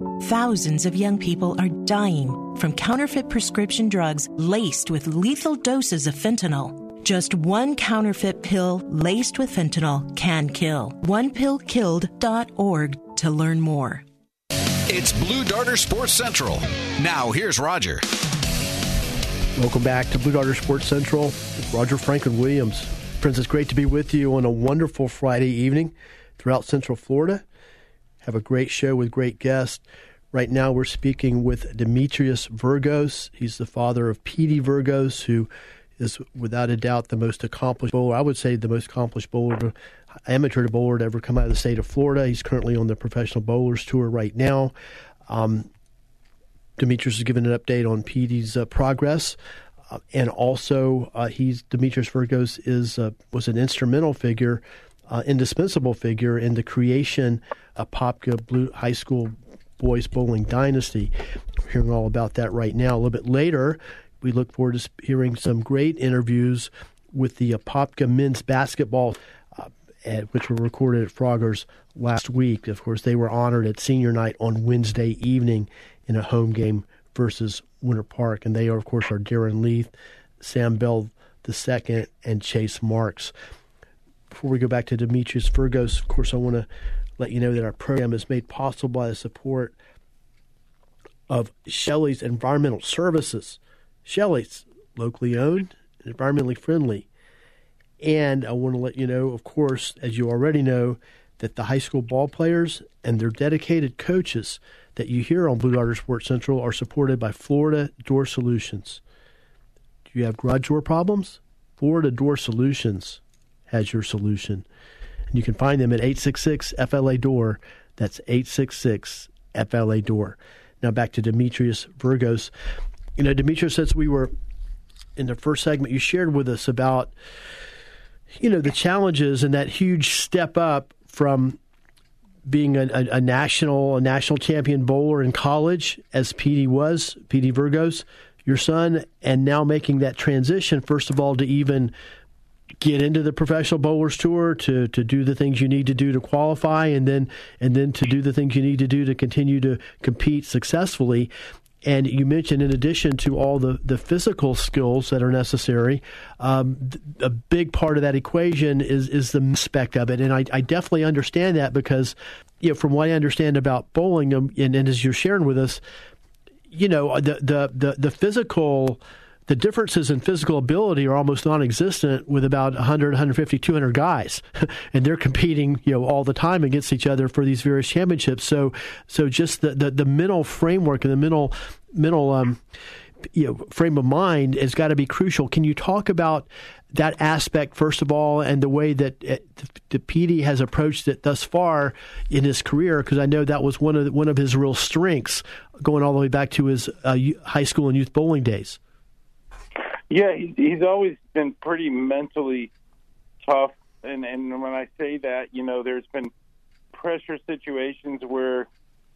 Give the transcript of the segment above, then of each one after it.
Thousands of young people are dying from counterfeit prescription drugs laced with lethal doses of fentanyl. Just one counterfeit pill laced with fentanyl can kill. OnePillKilled.org to learn more. It's Blue Darter Sports Central. Now, here's Roger. Welcome back to Blue Darter Sports Central with Roger Franklin Williams. Friends, it's great to be with you on a wonderful Friday evening throughout Central Florida have a great show with great guests. Right now, we're speaking with Demetrius Virgos. He's the father of Petey Virgos, who is without a doubt the most accomplished bowler. I would say the most accomplished bowler, amateur bowler to ever come out of the state of Florida. He's currently on the Professional Bowlers Tour right now. Um, Demetrius is giving an update on Petey's uh, progress. Uh, and also, uh, he's Demetrius Virgos is uh, was an instrumental figure uh, indispensable figure in the creation of Popka Blue High School boys bowling dynasty. We're hearing all about that right now. A little bit later, we look forward to hearing some great interviews with the Apopka men's basketball, uh, at, which were recorded at Froggers last week. Of course, they were honored at senior night on Wednesday evening in a home game versus Winter Park, and they are, of course, are Darren Leith, Sam Bell II, and Chase Marks before we go back to Demetrius Virgos, of course, I want to let you know that our program is made possible by the support of Shelley's Environmental Services. Shelley's locally owned and environmentally friendly. And I want to let you know, of course, as you already know, that the high school ball players and their dedicated coaches that you hear on Blue Darter Sports Central are supported by Florida Door Solutions. Do you have garage door problems? Florida Door Solutions has your solution. And you can find them at 866 FLA Door. That's 866 FLA Door. Now back to Demetrius Virgos. You know, Demetrius, since we were in the first segment, you shared with us about, you know, the challenges and that huge step up from being a, a, a national a national champion bowler in college, as Petey was, Petey Virgos, your son, and now making that transition, first of all, to even get into the professional bowlers tour to to do the things you need to do to qualify and then and then to do the things you need to do to continue to compete successfully. And you mentioned in addition to all the, the physical skills that are necessary um, a big part of that equation is is the aspect of it. And I, I definitely understand that because you know from what I understand about bowling um, and, and as you're sharing with us you know the the the, the physical the differences in physical ability are almost non-existent with about 100, 150, 200 guys, and they're competing, you know, all the time against each other for these various championships. So, so just the the, the mental framework and the mental mental um, you know frame of mind has got to be crucial. Can you talk about that aspect first of all, and the way that uh, the Petey has approached it thus far in his career? Because I know that was one of the, one of his real strengths, going all the way back to his uh, high school and youth bowling days. Yeah, he's always been pretty mentally tough, and and when I say that, you know, there's been pressure situations where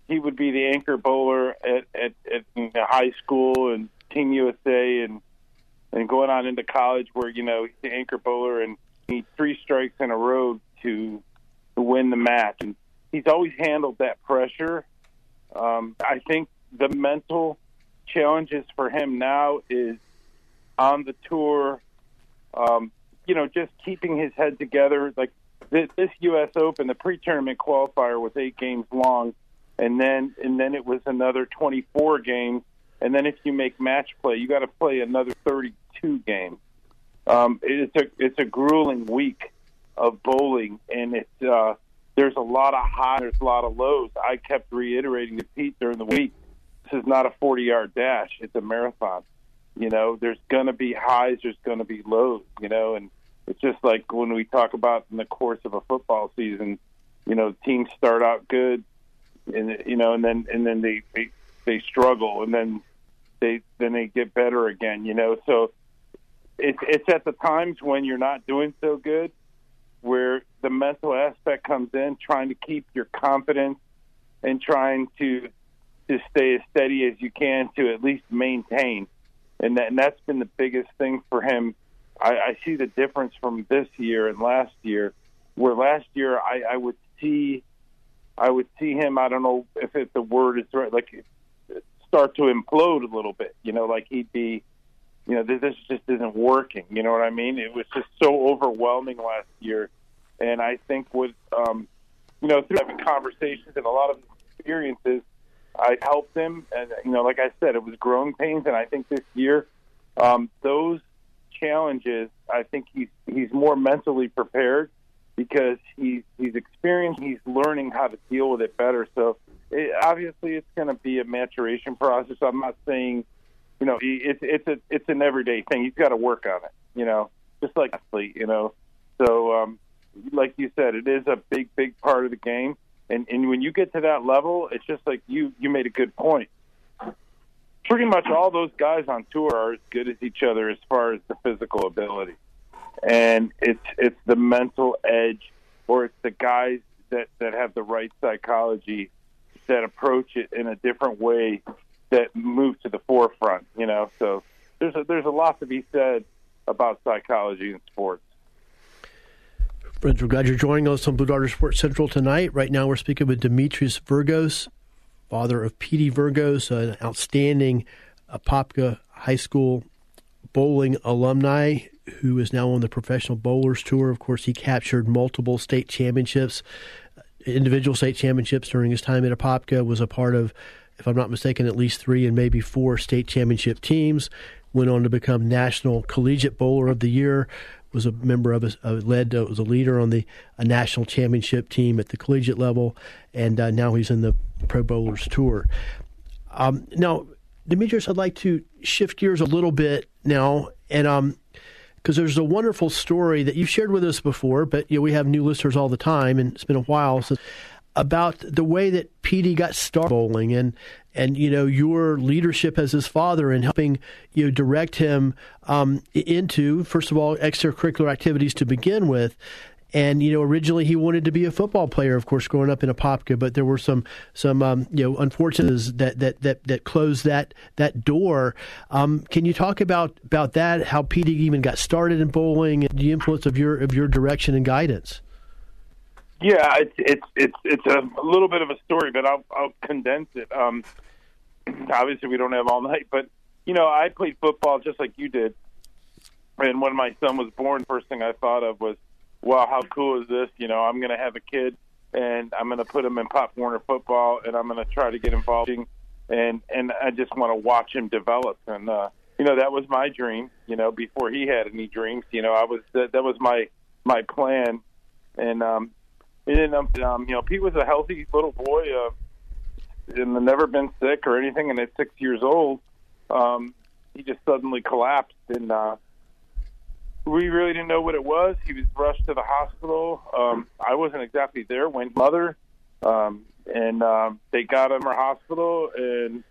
he would be the anchor bowler at at, at high school and Team USA and and going on into college where you know he's the anchor bowler and he three strikes in a row to to win the match, and he's always handled that pressure. Um, I think the mental challenges for him now is on the tour. Um, you know, just keeping his head together. Like this, this U.S. Open, the pre-tournament qualifier was eight games long, and then and then it was another 24 games, and then if you make match play, you got to play another 32 games. Um, it's a it's a grueling week of bowling, and it's uh, there's a lot of highs, there's a lot of lows. I kept reiterating to Pete during the week, this is not a 40 yard dash; it's a marathon. You know, there's going to be highs, there's going to be lows. You know, and it's just like when we talk about in the course of a football season. You know, teams start out good, and you know, and then and then they they, they struggle, and then they then they get better again. You know, so it's it's at the times when you're not doing so good where the mental aspect comes in, trying to keep your confidence and trying to to stay as steady as you can to at least maintain. And, that, and that's been the biggest thing for him. I, I see the difference from this year and last year, where last year I, I would see, I would see him. I don't know if it, the word is right, like start to implode a little bit. You know, like he'd be, you know, this, this just isn't working. You know what I mean? It was just so overwhelming last year, and I think with, um, you know, through having conversations and a lot of experiences, I helped him, and you know, like I said, it was growing pains, and I think this year, um, those challenges, I think he's he's more mentally prepared because he's he's experienced, he's learning how to deal with it better. So it, obviously, it's going to be a maturation process. I'm not saying, you know, it's it's a it's an everyday thing. He's got to work on it, you know, just like athlete, you know. So, um, like you said, it is a big big part of the game and and when you get to that level, it's just like you you made a good point. Pretty much all those guys on tour are as good as each other as far as the physical ability, and it's it's the mental edge, or it's the guys that that have the right psychology that approach it in a different way that move to the forefront. You know, so there's a, there's a lot to be said about psychology in sports. Friends, we're glad you're joining us on Blue Darter Sports Central tonight. Right now, we're speaking with Demetrius Virgos, father of Petey Virgos, an outstanding Apopka High School bowling alumni who is now on the Professional Bowlers Tour. Of course, he captured multiple state championships, individual state championships during his time at Apopka, was a part of, if I'm not mistaken, at least three and maybe four state championship teams. Went on to become National Collegiate Bowler of the Year was a member of a, uh, led uh, was a leader on the a national championship team at the collegiate level, and uh, now he's in the Pro Bowlers Tour. Um, now, Demetrius, I'd like to shift gears a little bit now, and um, because there's a wonderful story that you've shared with us before, but you know, we have new listeners all the time, and it's been a while since about the way that Petey got started bowling and and you know your leadership as his father and helping you know direct him um, into first of all extracurricular activities to begin with. And you know, originally he wanted to be a football player, of course, growing up in Apopka. But there were some some um, you know unfortunates that that that that closed that that door. Um, can you talk about about that? How Petey even got started in bowling, and the influence of your of your direction and guidance? Yeah, it's it's it's it's a, little bit of a story, but I'll I'll condense it. Um, obviously, we don't have all night, but you know, I played football just like you did, and when my son was born, first thing I thought of was, "Wow, how cool is this?" You know, I'm going to have a kid, and I'm going to put him in Pop Warner football, and I'm going to try to get involved, in, and and I just want to watch him develop, and uh, you know, that was my dream. You know, before he had any dreams, you know, I was that, that was my my plan, and um, and um, um, you know, Pete was a healthy little boy, uh, and never been sick or anything. And at six years old, um, he just suddenly collapsed, and uh, we really didn't know what it was. He was rushed to the hospital. Um, I wasn't exactly there when mother, um, and um, they got him to hospital, and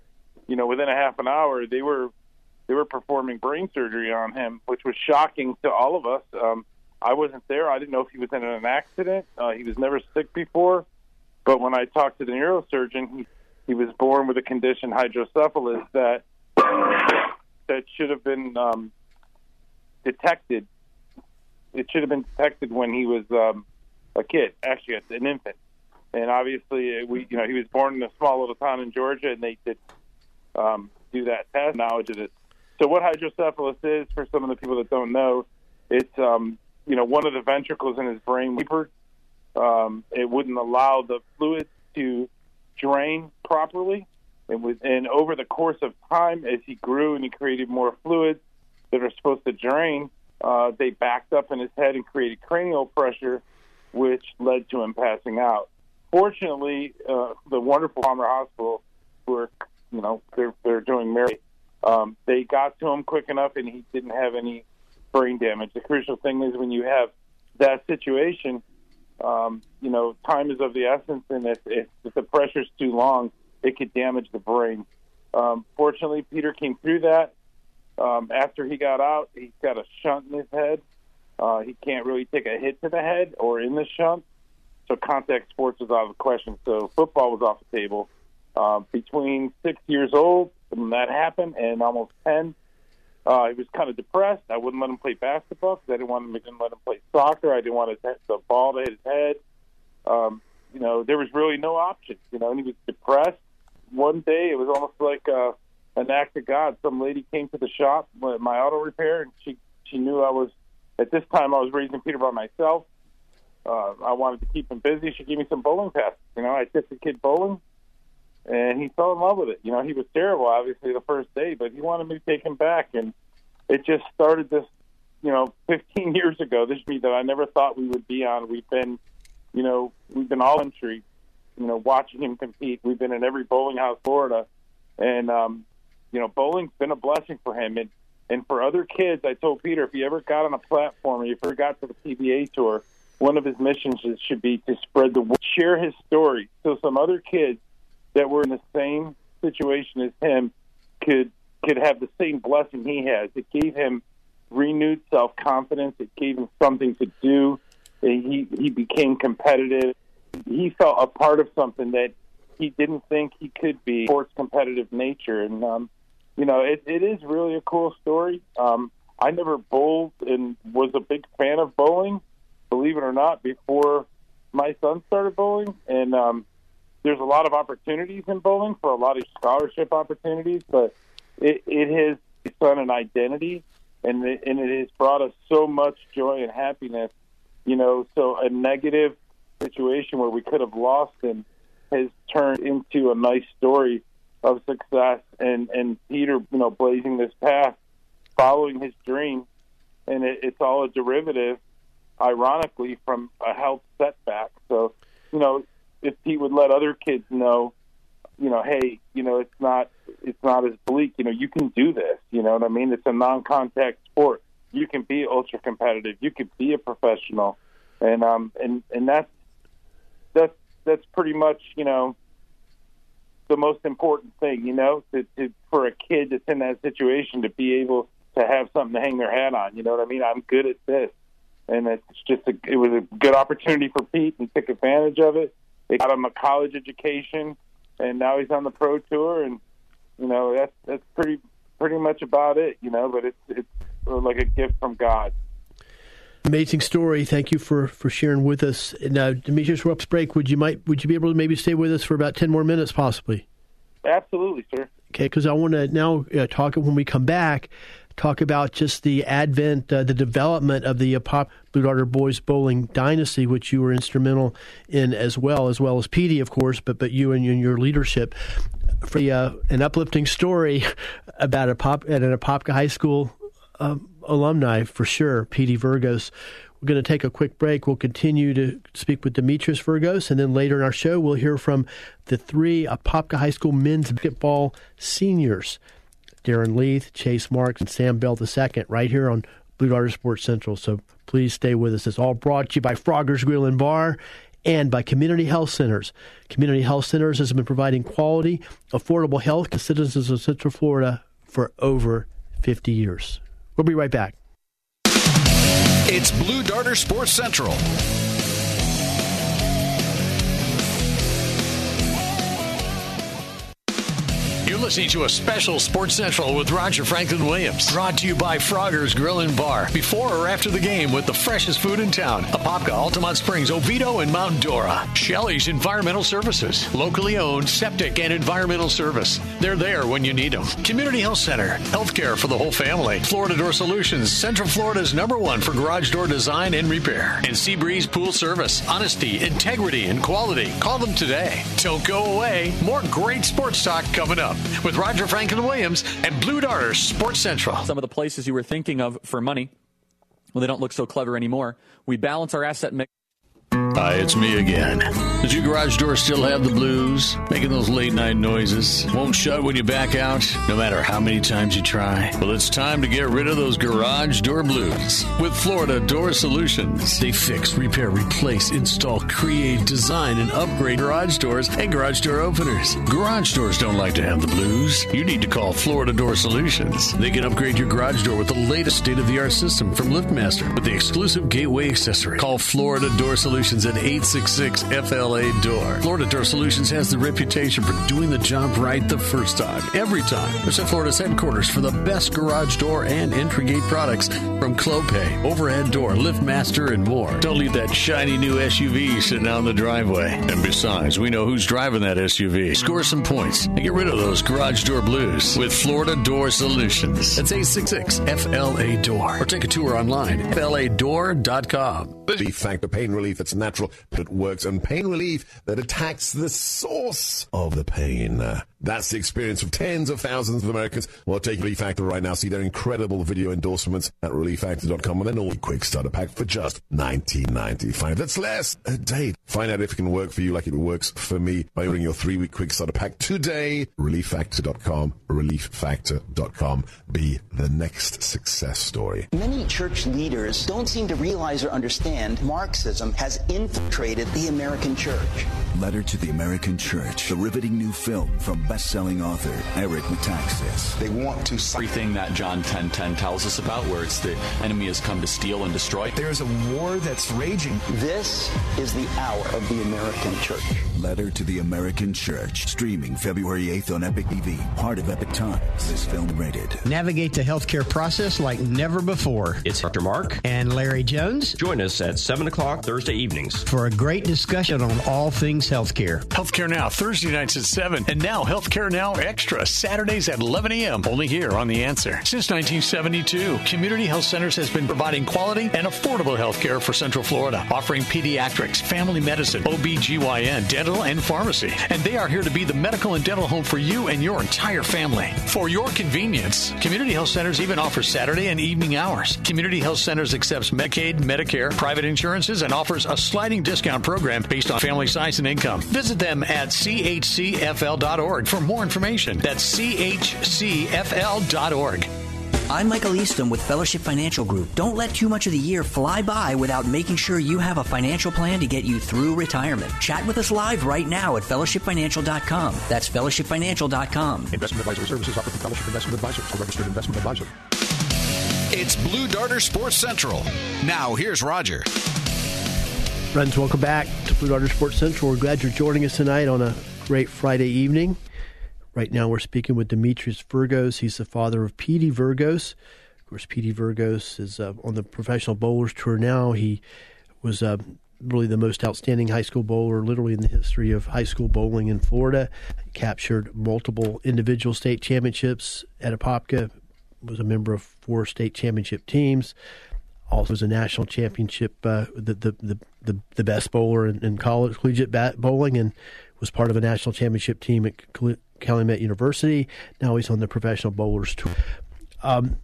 you know, within a half an hour, they were they were performing brain surgery on him, which was shocking to all of us. Um, I wasn't there. I didn't know if he was in an accident. Uh, he was never sick before. But when I talked to the neurosurgeon, he, he was born with a condition, hydrocephalus, that that should have been um, detected. It should have been detected when he was um, a kid, actually, an infant. And obviously, we, you know, he was born in a small little town in Georgia, and they did um, do that test. Knowledge of it. So, what hydrocephalus is, for some of the people that don't know, it's um, you know, one of the ventricles in his brain wavered Um, it wouldn't allow the fluids to drain properly. And, with, and over the course of time, as he grew and he created more fluids that are supposed to drain, uh, they backed up in his head and created cranial pressure, which led to him passing out. Fortunately, uh, the wonderful Palmer Hospital, who are, you know, they're, they're doing Mary, um, they got to him quick enough and he didn't have any brain damage. The crucial thing is when you have that situation, um, you know, time is of the essence, and if, if, if the pressure's too long, it could damage the brain. Um, fortunately, Peter came through that. Um, after he got out, he's got a shunt in his head. Uh, he can't really take a hit to the head or in the shunt, so contact sports was out of the question. So football was off the table. Uh, between six years old when that happened and almost ten, uh, he was kind of depressed. I wouldn't let him play basketball because I didn't want him. I didn't let him play soccer. I didn't want his, head, the ball to hit his head. Um, you know, there was really no option. You know, and he was depressed. One day, it was almost like uh, an act of God. Some lady came to the shop, my auto repair, and she she knew I was. At this time, I was raising Peter by myself. Uh, I wanted to keep him busy. She gave me some bowling passes. You know, I took the kid bowling, and he fell in love with it. You know, he was terrible, obviously, the first day, but he wanted me to take him back, and it just started this. You know, 15 years ago, this me that I never thought we would be on. We've been, you know, we've been all country, you know, watching him compete. We've been in every bowling house, Florida, and um, you know, bowling's been a blessing for him. And and for other kids, I told Peter, if he ever got on a platform, or if he ever got to the PBA tour, one of his missions should be to spread the word, share his story, so some other kids that were in the same situation as him could could have the same blessing he has. It gave him renewed self confidence. It gave him something to do. He he became competitive. He felt a part of something that he didn't think he could be. Sports competitive nature, and um, you know, it, it is really a cool story. Um, I never bowled and was a big fan of bowling, believe it or not, before my son started bowling, and um, there's a lot of opportunities in bowling for a lot of scholarship opportunities, but it, it has son an identity, and it, and it has brought us so much joy and happiness. You know, so a negative situation where we could have lost him has turned into a nice story of success, and and Peter, you know, blazing this path, following his dream, and it, it's all a derivative, ironically, from a health setback. So, you know, if he would let other kids know, you know, hey, you know, it's not it's not as bleak. You know, you can do this. You know what I mean? It's a non-contact sport. You can be ultra competitive. You can be a professional, and um and and that's that's that's pretty much you know the most important thing. You know, to, to for a kid that's in that situation to be able to have something to hang their hat on. You know what I mean? I'm good at this, and it's just a, it was a good opportunity for Pete and took advantage of it. They got him a college education, and now he's on the pro tour, and you know that's that's pretty pretty much about it. You know, but it's it's like a gift from God. Amazing story. Thank you for, for sharing with us. Now, Demetrius, we're up break. Would you might would you be able to maybe stay with us for about ten more minutes, possibly? Absolutely, sir. Okay, because I want to now uh, talk when we come back. Talk about just the advent, uh, the development of the uh, Pop Blue Darter Boys Bowling Dynasty, which you were instrumental in as well, as well as Petey, of course, but but you and, and your leadership. For the, uh, an uplifting story about a pop at an Apopka High School um, alumni for sure, Petey Virgos. We're going to take a quick break. We'll continue to speak with Demetrius Virgos, and then later in our show, we'll hear from the three Apopka High School men's basketball seniors Darren Leith, Chase Marks, and Sam Bell II, right here on Blue Darter Sports Central. So please stay with us. It's all brought to you by Frogger's Grill and Bar and by Community Health Centers. Community Health Centers has been providing quality, affordable health to citizens of Central Florida for over 50 years. We'll be right back. It's Blue Darter Sports Central. Listening to a special Sports Central with Roger Franklin Williams. Brought to you by Frogger's Grill and Bar. Before or after the game with the freshest food in town. Apopka, Altamonte Springs, Oviedo, and Mount Dora. Shelley's Environmental Services. Locally owned septic and environmental service. They're there when you need them. Community Health Center. Healthcare for the whole family. Florida Door Solutions. Central Florida's number one for garage door design and repair. And Seabreeze Pool Service. Honesty, integrity, and quality. Call them today. Don't go away. More great sports talk coming up with Roger Franklin Williams and Blue Darter Sports Central. Some of the places you were thinking of for money, well, they don't look so clever anymore. We balance our asset mix. Hi, it's me again. Does your garage door still have the blues? Making those late night noises? Won't shut when you back out, no matter how many times you try? Well, it's time to get rid of those garage door blues with Florida Door Solutions. They fix, repair, replace, install, create, design, and upgrade garage doors and garage door openers. Garage doors don't like to have the blues. You need to call Florida Door Solutions. They can upgrade your garage door with the latest state of the art system from LiftMaster with the exclusive gateway accessory. Call Florida Door Solutions at 866 FLA Door. Florida Door Solutions has the reputation for doing the job right the first time, every time. They're Central Florida's headquarters for the best garage door and entry gate products from Clopay, Overhead Door, LiftMaster, and more. Don't leave that shiny new SUV sitting in the driveway. And besides, we know who's driving that SUV. Score some points and get rid of those garage door blues with Florida Door Solutions. That's 866 FLA Door. Or take a tour online, at FLADoor.com. Relief Factor Pain Relief, it's natural, but it works. And pain relief that attacks the source of the pain. That's the experience of tens of thousands of Americans. Well, take Relief Factor right now. See their incredible video endorsements at relieffactor.com and then all quick starter pack for just $19.95. That's less a day. Find out if it can work for you like it works for me by ordering your three week quick starter pack today. Relieffactor.com, relieffactor.com. Be the next success story. Many church leaders don't seem to realize or understand Marxism has infiltrated the American church. Letter to the American Church, the riveting new film from best-selling author Eric Metaxas. They want to everything that John 10:10 10, 10 tells us about, where it's the enemy has come to steal and destroy. There is a war that's raging. This is the hour of the American church. Letter to the American Church, streaming February 8th on Epoch TV, part of Epoch Times. This film rated. Navigate the healthcare process like never before. It's Dr. Mark and Larry Jones. Join us at 7 o'clock Thursday evenings for a great discussion on all things healthcare. Healthcare Now, Thursday nights at 7. And now Healthcare Now Extra, Saturdays at 11 a.m. Only here on The Answer. Since 1972, Community Health Centers has been providing quality and affordable healthcare for Central Florida, offering pediatrics, family medicine, OBGYN, dental, and pharmacy. And they are here to be the medical and dental home for you and your entire family. For your convenience, Community Health Centers even offers Saturday and evening hours. Community Health Centers accepts Medicaid, Medicare, private insurances, and offers a sliding discount program based on family size and income. Visit them at chcfl.org for more information. That's chcfl.org. I'm Michael Easton with Fellowship Financial Group. Don't let too much of the year fly by without making sure you have a financial plan to get you through retirement. Chat with us live right now at fellowshipfinancial.com. That's fellowshipfinancial.com. Investment advisory services offered through Fellowship Investment Advisors, a registered investment advisor. It's Blue Darter Sports Central. Now, here's Roger. Friends, welcome back to Blue Darter Sports Central. We're glad you're joining us tonight on a great Friday evening. Right now, we're speaking with Demetrius Virgos. He's the father of Petey Virgos. Of course, Petey Virgos is uh, on the professional bowlers tour now. He was uh, really the most outstanding high school bowler, literally in the history of high school bowling in Florida. Captured multiple individual state championships at Apopka. Was a member of four state championship teams. Also, was a national championship, uh, the, the, the the the best bowler in, in college collegiate bat bowling, and was part of a national championship team at Calumet University. Now he's on the professional bowlers tour. Um,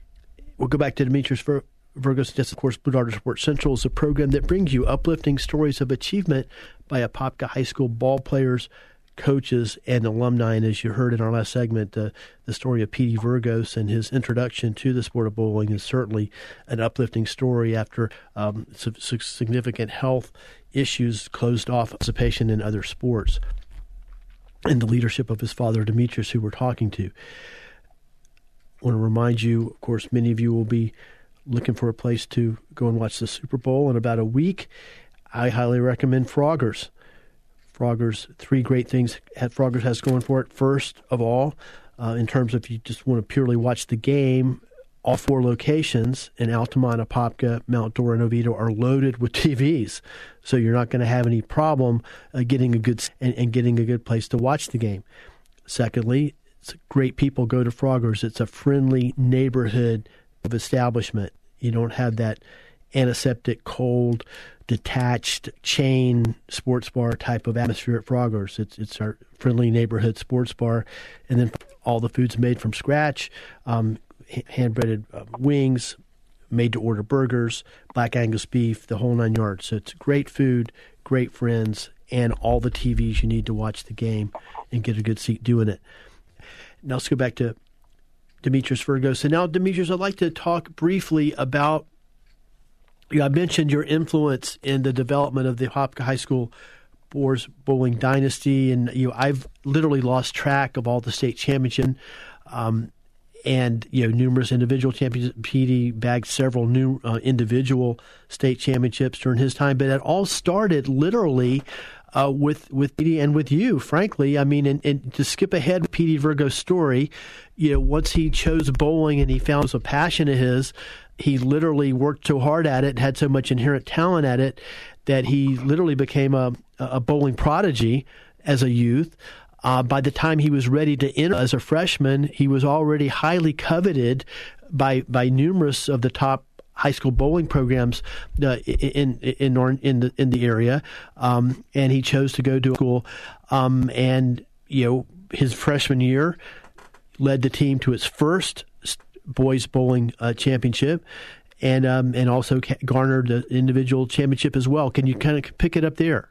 we'll go back to Demetrius Vir- Virgos. Yes, of course, Blue Darter Sports Central is a program that brings you uplifting stories of achievement by Apopka High School ball players, coaches, and alumni. And as you heard in our last segment, uh, the story of Petey Virgos and his introduction to the sport of bowling is certainly an uplifting story after um, significant health issues closed off participation in other sports and the leadership of his father Demetrius, who we're talking to. I want to remind you, of course, many of you will be looking for a place to go and watch the Super Bowl in about a week. I highly recommend Froggers. Froggers, three great things Froggers has going for it. First of all, uh, in terms of if you just want to purely watch the game. All four locations in Altamonte, Apopka, Mount Dora, and Oviedo are loaded with TVs, so you're not going to have any problem uh, getting a good and, and getting a good place to watch the game. Secondly, great people go to Froggers. It's a friendly neighborhood of establishment. You don't have that antiseptic, cold, detached chain sports bar type of atmosphere at Froggers. It's it's our friendly neighborhood sports bar, and then all the food's made from scratch, um, hand breaded uh, wings, made to order burgers, black Angus beef, the whole nine yards. So it's great food, great friends, and all the TVs you need to watch the game and get a good seat doing it. Now let's go back to Demetrius Virgo. So now, Demetrius, I'd like to talk briefly about. You know, I mentioned your influence in the development of the Apopka High School Boars bowling dynasty, and you know, I've literally lost track of all the state champions, um, and you know numerous individual champions. Petey bagged several new uh, individual state championships during his time, but it all started literally uh, with with Petey and with you, frankly. I mean, and, and to skip ahead Petey Virgo's story, you know, once he chose bowling and he found it was a passion of his, he literally worked so hard at it, had so much inherent talent at it, that he literally became a a bowling prodigy as a youth. Uh, by the time he was ready to enter as a freshman, he was already highly coveted by by numerous of the top high school bowling programs uh, in in in the in the area, um, and he chose to go to school. Um, and you know, his freshman year led the team to its first boys bowling uh, championship, and um, and also garnered the individual championship as well. Can you kind of pick it up there?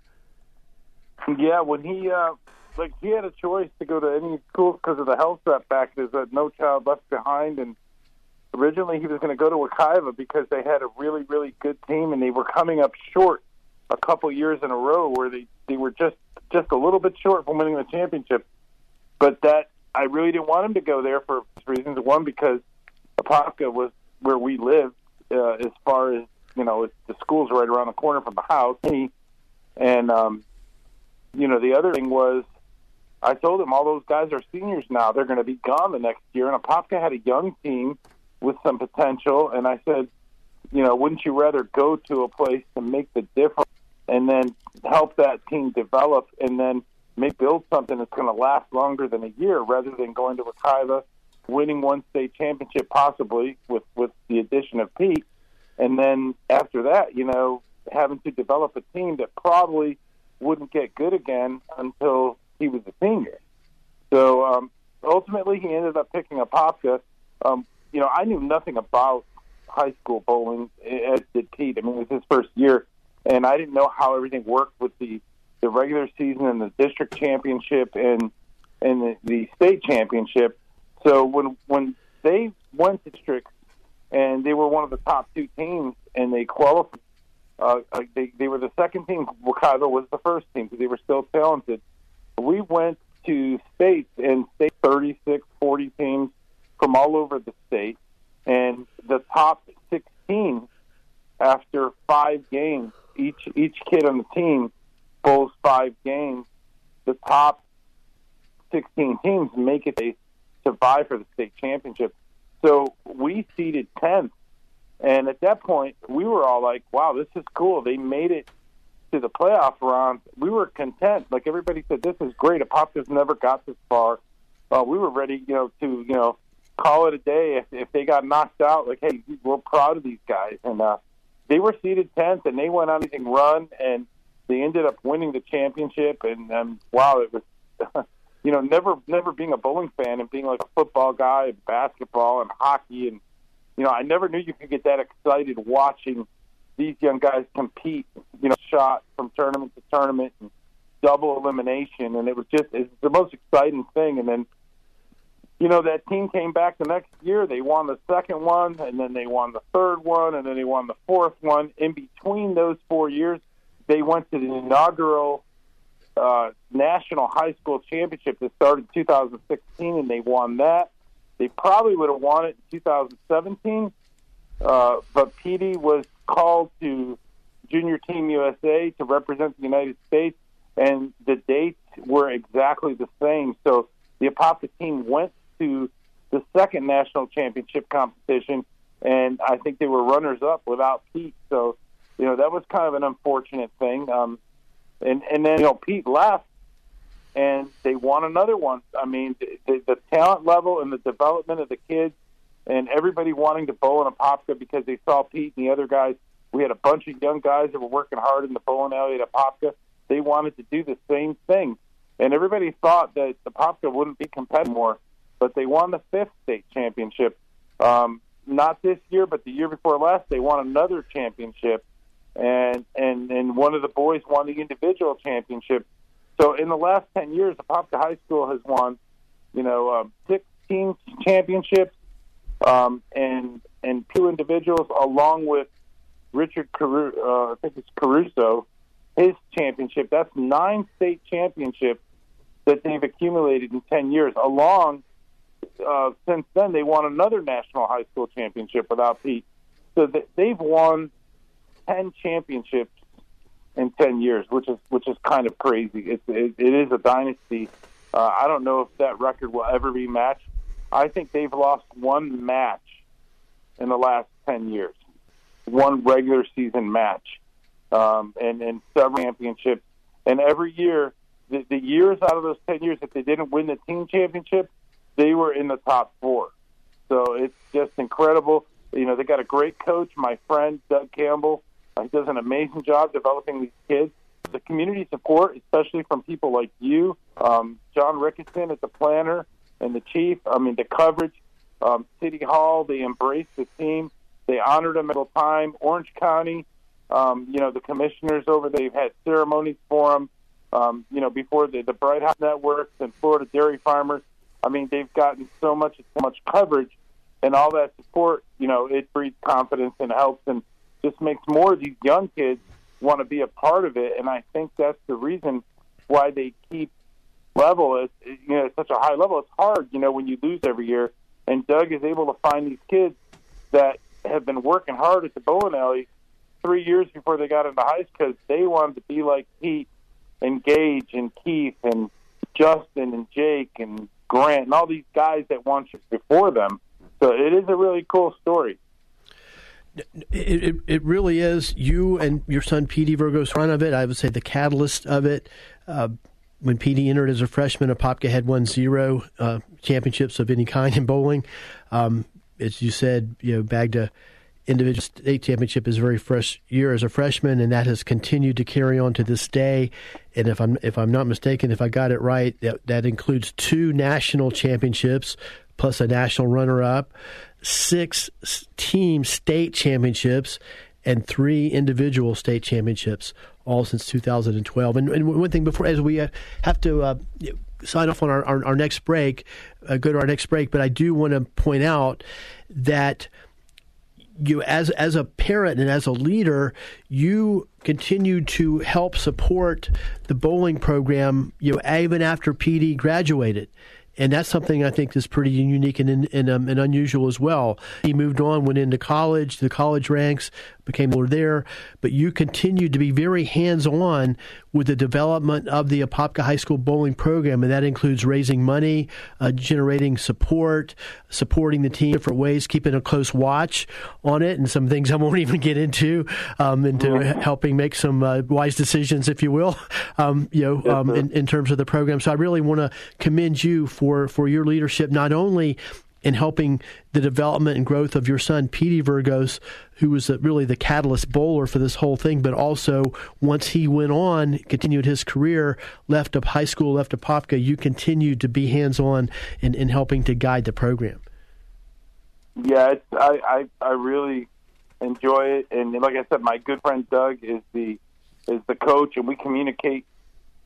Yeah, when he uh, like he had a choice to go to any school because of the health setback. There's a No Child Left Behind, and originally he was going to go to Wekiva because they had a really really good team and they were coming up short a couple years in a row where they they were just just a little bit short from winning the championship. But that I really didn't want him to go there for reasons. One because Apopka was where we lived uh, as far as you know the school's right around the corner from the house. And um, you know the other thing was I told him all those guys are seniors now. They're going to be gone the next year. And Apopka had a young team with some potential. And I said, you know, wouldn't you rather go to a place to make the difference and then help that team develop and then make build something that's going to last longer than a year rather than going to Wekiva, winning one state championship possibly with with the addition of Pete, and then after that, you know, having to develop a team that probably wouldn't get good again until he was a senior. So um, ultimately, he ended up picking Apopka. Um, you know, I knew nothing about high school bowling, as did Pete. I mean, it was his first year, and I didn't know how everything worked with the the regular season and the district championship and and the, the state championship. So when when they went to districts and they were one of the top two teams and they qualified, uh, they they were the second team. Wekiva was the first team because they were still talented. We went to states and state 36, 40 teams from all over the state, and the top 16 after five games, each each kid on the team bowls five games. The top 16 teams make it to survive for the state championship. So we seeded 10th, and at that point, we were all like, "Wow, this is cool." They made it to the playoff round. We were content. Like everybody said, "This is great." Apopka's never got this far. Uh, we were ready, you know, to you know call it a day if, if they got knocked out. Like, hey, we're proud of these guys, and uh, they were seeded tenth, and they went on a run, and they ended up winning the championship. And um, wow, it was, you know, never never being a bowling fan and being like a football guy, and basketball and hockey, and you know, I never knew you could get that excited watching these young guys compete. You know, shot from tournament to tournament and double elimination, and it was just it's the most exciting thing. And then you know, that team came back the next year. They won the second one, and then they won the third one, and then they won the fourth one. In between those four years, they went to the inaugural uh, National High School Championship that started in 2016, and they won that. They probably would have won it in 2017, uh, but Petey was called to Junior Team USA to represent the United States, and the dates were exactly the same. So the Apopka team went to the second national championship competition, and I think they were runners up without Pete. So, you know, that was kind of an unfortunate thing. Um, and and then you know Pete left, and they won another one. I mean, the, the talent level and the development of the kids, and everybody wanting to bowl in Apopka because they saw Pete and the other guys. We had a bunch of young guys that were working hard in the bowling alley at Apopka. They wanted to do the same thing, and everybody thought that the Apopka wouldn't be competitive more. But they won the fifth state championship. Um, not this year, but the year before last, they won another championship, and and and one of the boys won the individual championship. So in the last ten years, Apopka High School has won, you know, um, six team championships, um, and and two individuals, along with Richard Caruso, uh, I think it's Caruso, his championship. That's nine state championships that they've accumulated in ten years. Along uh, since then, they won another national high school championship without Pete. So th- they've won ten championships in ten years, which is which is kind of crazy. It's, it, it is a dynasty. Uh, I don't know if that record will ever be matched. I think they've lost one match in the last ten years, one regular season match, um, and and several championships. And every year, the, the years out of those ten years, if they didn't win the team championship, they were in the top four. So it's just incredible. You know, they got a great coach, my friend Doug Campbell. Uh, he does an amazing job developing these kids. The community support, especially from people like you, um, John Ricketson as the Planter and the chief. I mean, the coverage, um, City Hall, they embraced the team. They honored them at a time. Orange County, um, you know, the commissioners over, they've had ceremonies for them. Um, you know, before the, the Bright House Networks and Florida Dairy Farmers. I mean, they've gotten so much, so much coverage, and all that support. You know, it breeds confidence and helps, and just makes more of these young kids want to be a part of it. And I think that's the reason why they keep level at you know at such a high level. It's hard, you know, when you lose every year. And Doug is able to find these kids that have been working hard at the bowling alley three years before they got into high school because they wanted to be like Pete and Gage and Keith and Justin and Jake and Grant and all these guys that won before them. So it is a really cool story. It, it, it really is. You and your son Petey Virgo's front of it. I would say the catalyst of it. Uh, when Petey entered as a freshman, Apopka had won zero uh, championships of any kind in bowling. Um, as you said, you know, bagged a individual state championship his very first year as a freshman, and that has continued to carry on to this day. And if I'm if I'm not mistaken, if I got it right, that, that includes two national championships plus a national runner-up, six team state championships, and three individual state championships, all since 2012. And, and one thing before, as we have to. Uh, sign off on our, our, our next break, uh, go to our next break, but I do want to point out that you as as a parent and as a leader, you continue to help support the bowling program. You know, even after Petey graduated. And that's something I think is pretty unique and and, um, and unusual as well. He moved on, went into college, the college ranks, became more there, but you continued to be very hands on with the development of the Apopka High School bowling program, and that includes raising money, uh, generating support, supporting the team different ways, keeping a close watch on it, and some things I won't even get into, um, into mm-hmm. helping make some uh, wise decisions, if you will, um, you know, um, in, in terms of the program. So I really want to commend you for for your leadership, not only in helping the development and growth of your son, Petey Virgos, who was really the catalyst bowler for this whole thing, but also once he went on, continued his career, left up high school, left Apopka, you continued to be hands on in, in helping to guide the program. Yeah, I, I I really enjoy it, and like I said, my good friend Doug is the is the coach, and we communicate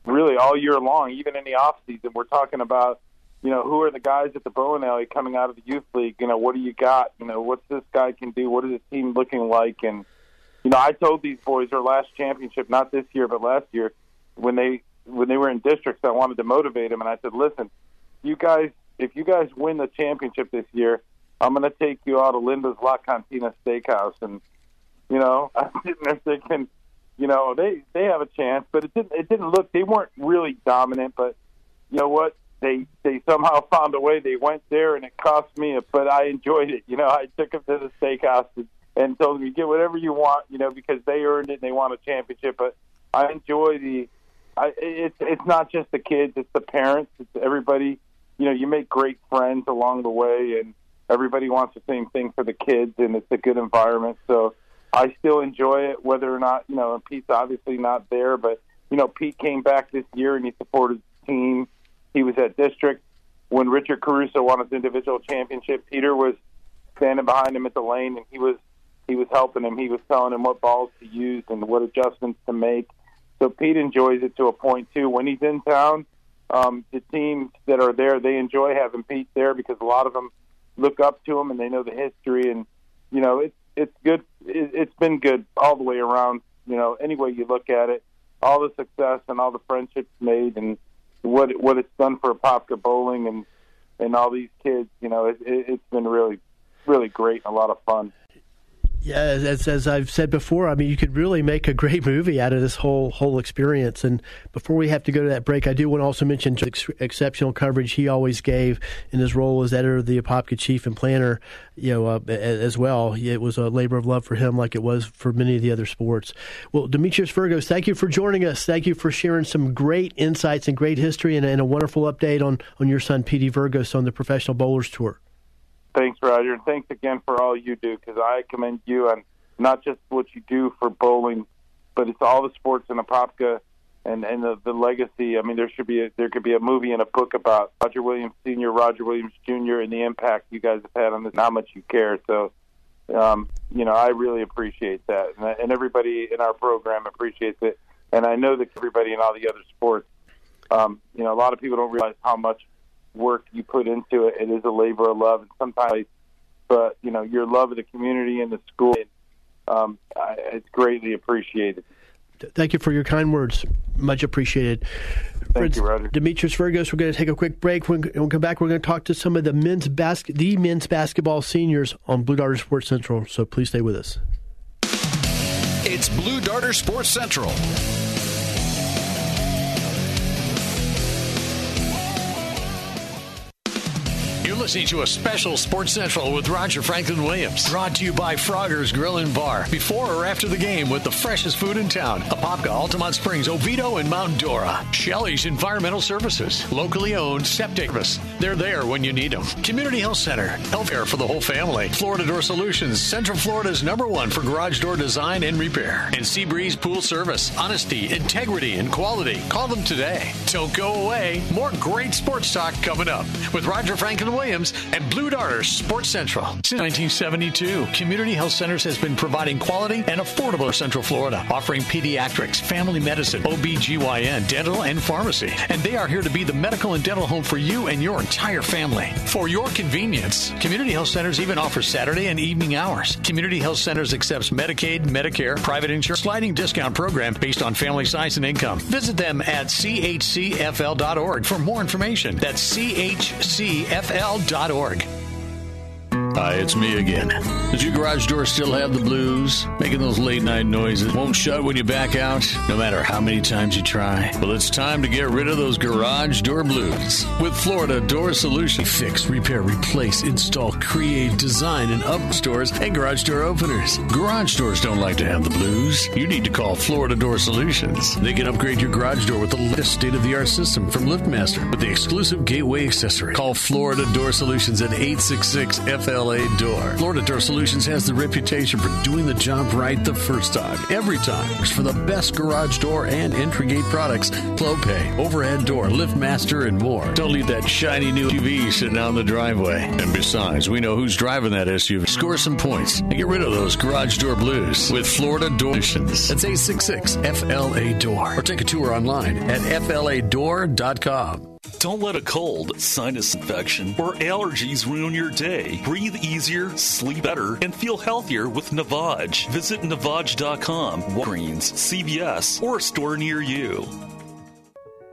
really all year long, even in the off season. We're talking about you know, who are the guys at the bowling alley coming out of the youth league? You know, what do you got? You know, what's this guy can do? What is the team looking like? And you know, I told these boys their last championship, not this year, but last year, when they when they were in districts, I wanted to motivate them, and I said, listen, you guys, if you guys win the championship this year, I'm going to take you out to Linda's La Cantina Steakhouse, and you know, I'm sitting there thinking, you know, they they have a chance, but it didn't it didn't look they weren't really dominant, but you know what? They they somehow found a way. They went there, and it cost me, but I enjoyed it. You know, I took them to the steakhouse and, and told them, "You get whatever you want," you know, because they earned it and they won a championship. But I enjoy the. I, it's it's not just the kids; it's the parents. It's everybody. You know, you make great friends along the way, and everybody wants the same thing for the kids, and it's a good environment. So I still enjoy it, whether or not you know. And Pete's obviously not there, but you know, Pete came back this year and he supported the team. He was at district when Richard Caruso won his individual championship. Peter was standing behind him at the lane, and he was he was helping him. He was telling him what balls to use and what adjustments to make. So Pete enjoys it to a point too. When he's in town, um, the teams that are there they enjoy having Pete there because a lot of them look up to him and they know the history and you know it's it's good. It, it's been good all the way around. You know, any way you look at it, all the success and all the friendships made and what what it's done for Apopka bowling and and all these kids. You know, it, it, it's been really really great and a lot of fun. Yeah, as, as I've said before, I mean, you could really make a great movie out of this whole whole experience. And before we have to go to that break, I do want to also mention ex- exceptional coverage he always gave in his role as editor of the Apopka Chief and Planter, you know, uh, as well. It was a labor of love for him, like it was for many of the other sports. Well, Demetrius Virgos, thank you for joining us. Thank you for sharing some great insights and great history, and, and a wonderful update on on your son, Petey Virgos, on the Professional Bowlers Tour. Thanks, Roger, and thanks again for all you do because I commend you on not just what you do for bowling, but it's all the sports in Apopka and and the, the legacy. I mean, there should be a, there could be a movie and a book about Roger Williams Senior, Roger Williams Jr., and the impact you guys have had on this. How much you care. So, um, you know, I really appreciate that, and, and everybody in our program appreciates it. And I know that everybody in all the other sports, um, you know, a lot of people don't realize how much work you put into it. It is a labor of love, and sometimes, but you know, your love of the community and the school, um, it's greatly appreciated. Thank you for your kind words. Much appreciated. Thank Friends, you, Roger. Demetrius Virgos, we're going to take a quick break. When we come back, we're going to talk to some of the men's basket, the men's basketball seniors on Blue Darter Sports Central. So please stay with us. It's Blue Darter Sports Central. You're listening to a special Sports Central with Roger Franklin Williams. Brought to you by Frogger's Grill and Bar. Before or after the game with the freshest food in town. Apopka, Altamonte Springs, Oviedo, and Mount Dora. Shelley's Environmental Services. Locally owned septic. They're there when you need them. Community Health Center. Healthcare for the whole family. Florida Door Solutions. Central Florida's number one for garage door design and repair. And Seabreeze Pool Service. Honesty, integrity, and quality. Call them today. Don't go away. More great sports talk coming up with Roger Franklin Williams and Blue Darter Sports Central. Since 1972, Community Health Centers has been providing quality and affordable Central Florida, offering pediatrics, family medicine, OBGYN, dental, and pharmacy. And they are here to be the medical and dental home for you and your entire family. For your convenience, Community Health Centers even offers Saturday and evening hours. Community Health Centers accepts Medicaid, Medicare, private insurance, sliding discount program based on family size and income. Visit them at chcfl.org for more information. That's chcfl.org. Hi, it's me again. Does your garage door still have the blues? Making those late night noises? Won't shut when you back out, no matter how many times you try? Well, it's time to get rid of those garage door blues. With Florida Door Solution. Fix, repair, replace, install, create, design, and up stores and garage door openers. Garage doors don't like to have the blues. You need to call Florida Door Solutions. They can upgrade your garage door with the latest state of the art system from LiftMaster with the exclusive gateway accessory. Call Florida Door Solutions at 866 FL LA Door. Florida Door Solutions has the reputation for doing the job right the first time, every time. For the best garage door and entry gate products, Clopay, overhead door, LiftMaster, and more. Don't leave that shiny new SUV sitting out in the driveway. And besides, we know who's driving that SUV. Score some points and get rid of those garage door blues with Florida Door Solutions. That's 866 FLA Door. Or take a tour online at FLADoor.com. Don't let a cold, sinus infection, or allergies ruin your day. Breathe easier, sleep better, and feel healthier with Navage. Visit Navage.com, Walgreens, CVS, or a store near you.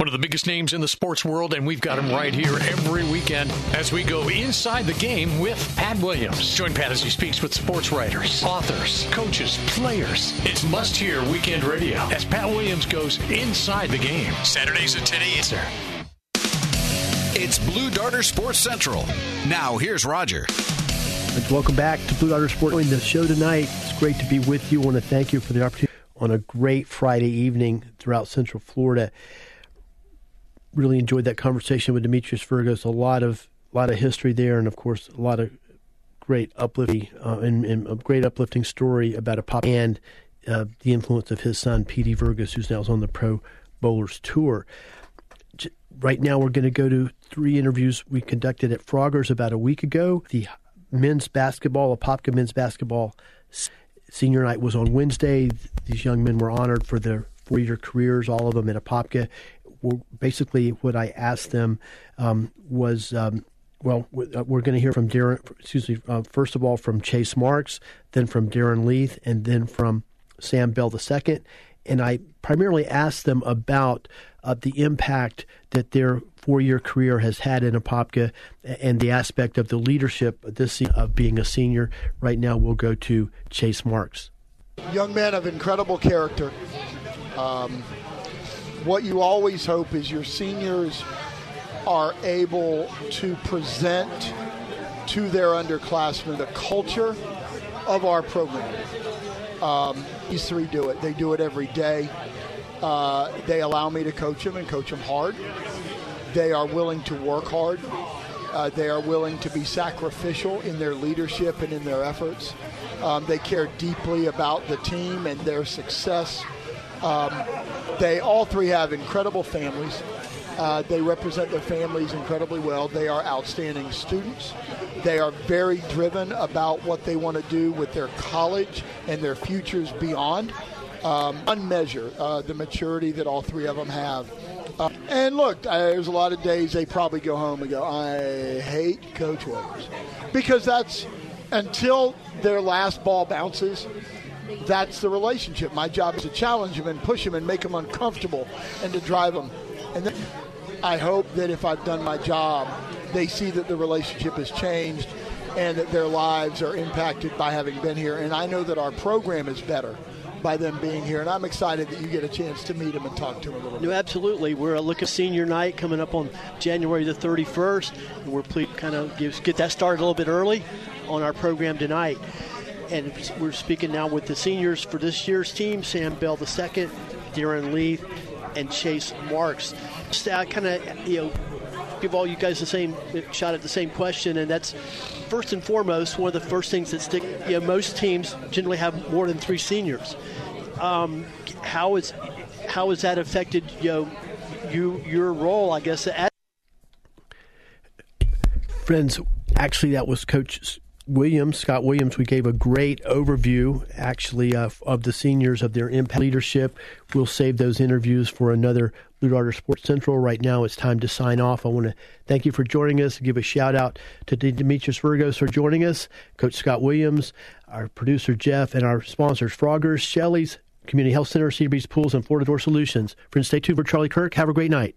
One of the biggest names in the sports world, and we've got him right here every weekend as we go inside the game with Pat Williams. Join Pat as he speaks with sports writers, authors, coaches, players. It's must hear weekend radio as Pat Williams goes inside the game. Saturdays at 10 a.m. Sir. It's Blue Darter Sports Central. Now, here's Roger. Welcome back to Blue Darter Sports. In the show tonight, it's great to be with you. I want to thank you for the opportunity on a great Friday evening throughout Central Florida really enjoyed that conversation with Demetrius Virgos. A lot of lot of history there, and of course, a lot of great uplifting uh, and, and, a great uplifting story about a pop and uh, the influence of his son, Petey Virgos, who's now on the Pro Bowlers Tour. Right now, we're going to go to three interviews we conducted at Froggers about a week ago. The men's basketball, Apopka men's basketball senior night was on Wednesday. These young men were honored for their four-year careers, all of them at Apopka basically what I asked them um, was, um, well, uh, we're going to hear from Darren. Excuse me. Uh, first of all, from Chase Marks, then from Darren Leith, and then from Sam Bell II. And I primarily asked them about uh, the impact that their four-year career has had in Apopka and the aspect of the leadership this of being a senior. Right now, we'll go to Chase Marks. Young man of incredible character. Um, what you always hope is your seniors are able to present to their underclassmen the culture of our program. Um, these three do it. They do it every day. Uh, they allow me to coach them and coach them hard. They are willing to work hard. Uh, they are willing to be sacrificial in their leadership and in their efforts. Um, they care deeply about the team and their success. Um, they all three have incredible families. Uh, they represent their families incredibly well. They are outstanding students. They are very driven about what they want to do with their college and their futures beyond. Um, unmeasure uh, the maturity that all three of them have. Uh, and look, uh, there's a lot of days they probably go home and go, I hate Coach Williams. Because that's until their last ball bounces, that's the relationship. My job is to challenge them and push them and make them uncomfortable and to drive them. And then I hope that if I've done my job, they see that the relationship has changed and that their lives are impacted by having been here. And I know that our program is better by them being here. And I'm excited that you get a chance to meet them and talk to them a little bit. No, absolutely. We're looking at senior night coming up on January the 31st. And we're pleased kind of get that started a little bit early on our program tonight and we're speaking now with the seniors for this year's team Sam Bell II, Darren Leith, and Chase Marks. Just uh, kind of, you know, give all you guys the same shot at the same question, and that's first and foremost one of the first things that stick. You know, most teams generally have more than three seniors. Um, how is how has that affected you know you your role? I guess. As- Friends, actually, that was Coach Williams, Scott Williams, we gave a great overview, actually, uh, of the seniors, of their impact leadership. We'll save those interviews for another Blue Darter Sports Central. Right now, it's time to sign off. I want to thank you for joining us. Give a shout out to Demetrius Virgos for joining us, Coach Scott Williams, our producer Jeff, and our sponsors Froggers, Shelley's, Community Health Center, Seabreeze Pools, and Florida Door Solutions. Friends, stay tuned for Charlie Kirk. Have a great night.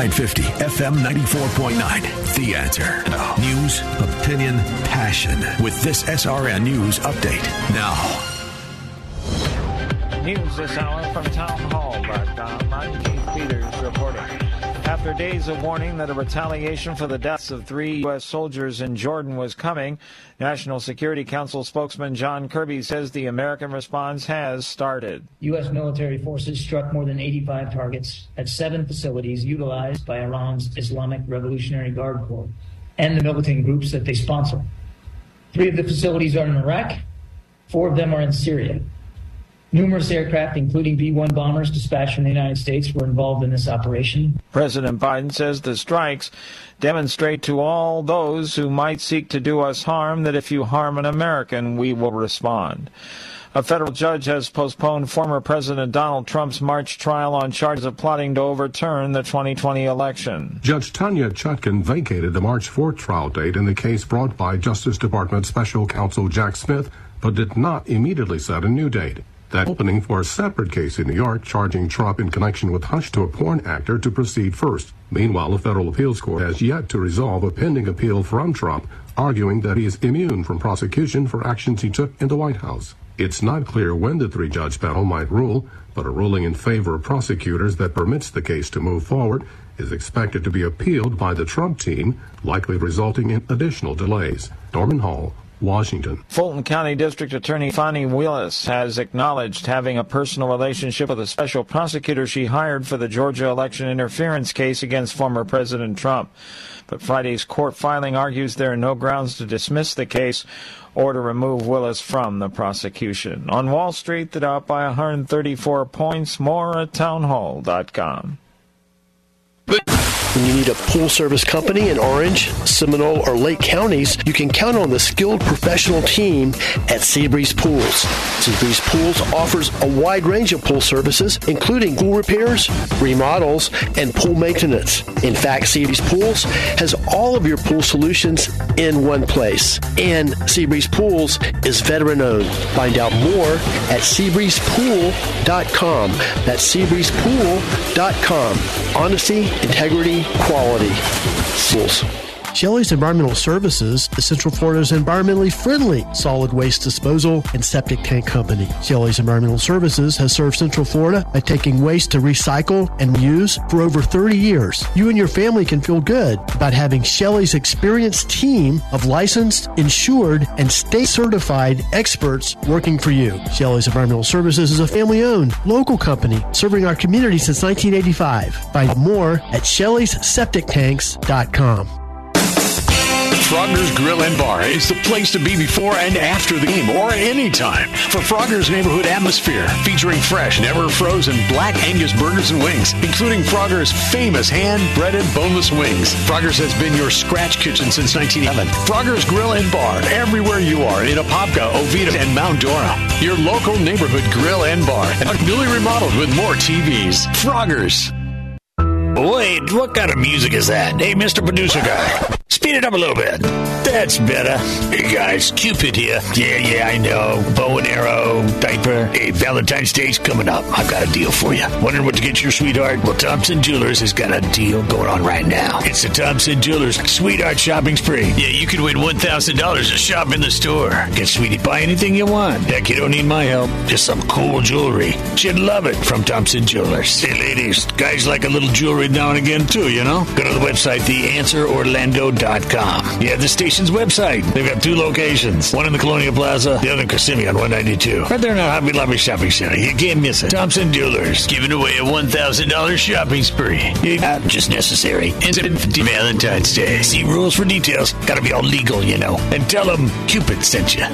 950 FM 94.9. The answer. News, opinion, passion. With this SRN News update. Now. News this hour from Town Hall. I'm Keith Peters reporting. After days of warning that a retaliation for the deaths of three U.S. soldiers in Jordan was coming, National Security Council spokesman John Kirby says the American response has started. U.S. military forces struck more than 85 targets at seven facilities utilized by Iran's Islamic Revolutionary Guard Corps and the militant groups that they sponsor. Three of the facilities are in Iraq, four of them are in Syria. Numerous aircraft, including B 1 bombers dispatched from the United States, were involved in this operation. President Biden says the strikes demonstrate to all those who might seek to do us harm that if you harm an American, we will respond. A federal judge has postponed former President Donald Trump's March trial on charges of plotting to overturn the 2020 election. Judge Tanya Chutkan vacated the March 4th trial date in the case brought by Justice Department Special Counsel Jack Smith, but did not immediately set a new date that opening for a separate case in New York charging Trump in connection with hush to a porn actor to proceed first. Meanwhile, the federal appeals court has yet to resolve a pending appeal from Trump, arguing that he is immune from prosecution for actions he took in the White House. It's not clear when the three judge panel might rule, but a ruling in favor of prosecutors that permits the case to move forward is expected to be appealed by the Trump team, likely resulting in additional delays. Norman Hall, Washington. Fulton County District Attorney Fani Willis has acknowledged having a personal relationship with a special prosecutor she hired for the Georgia election interference case against former President Trump. But Friday's court filing argues there are no grounds to dismiss the case or to remove Willis from the prosecution. On Wall Street, the Dow by 134 points. More at townhall.com. When you need a pool service company in Orange, Seminole, or Lake counties, you can count on the skilled professional team at Seabreeze Pools. Seabreeze Pools offers a wide range of pool services, including pool repairs, remodels, and pool maintenance. In fact, Seabreeze Pools has all of your pool solutions in one place. And Seabreeze Pools is veteran owned. Find out more at seabreezepool.com. That's seabreezepool.com. Honesty, integrity, quality. Pools. Shelley's Environmental Services is Central Florida's environmentally friendly solid waste disposal and septic tank company. Shelley's Environmental Services has served Central Florida by taking waste to recycle and reuse for over 30 years. You and your family can feel good about having Shelley's experienced team of licensed, insured, and state certified experts working for you. Shelley's Environmental Services is a family owned, local company serving our community since 1985. Find more at Shelley'sSepticTanks.com. Frogger's Grill and Bar is the place to be before and after the game or anytime for Frogger's neighborhood atmosphere featuring fresh, never frozen black Angus burgers and wings, including Frogger's famous hand-breaded boneless wings. Frogger's has been your scratch kitchen since 1911. Frogger's Grill and Bar everywhere you are in Apopka, Oviedo, and Mount Dora. Your local neighborhood grill and bar and newly remodeled with more TVs. Frogger's. Wait, what kind of music is that? Hey, Mr. Producer Guy, speed it up a little bit. That's better. Hey, guys, Cupid here. Yeah, yeah, I know. Bow and arrow, diaper. Hey, Valentine's Day's coming up. I've got a deal for you. Wondering what to get your sweetheart? Well, Thompson Jewelers has got a deal going on right now. It's the Thompson Jewelers Sweetheart Shopping Spree. Yeah, you could win $1,000 to shop in the store. Get Sweetie buy anything you want. Heck, you don't need my help. Just some cool jewelry. She'd love it from Thompson Jewelers. Hey, ladies, guys like a little jewelry now and again, too, you know? Go to the website, theanswerorlando.com. Yeah, the station's website. They've got two locations. One in the Colonial Plaza, the other in Kissimmee on 192. Right there in our Hobby Lobby shopping center. You can't miss it. Thompson Jewelers, giving away a $1,000 shopping spree. Not just necessary. Incident Valentine's Day. See rules for details. Gotta be all legal, you know. And tell them Cupid sent you.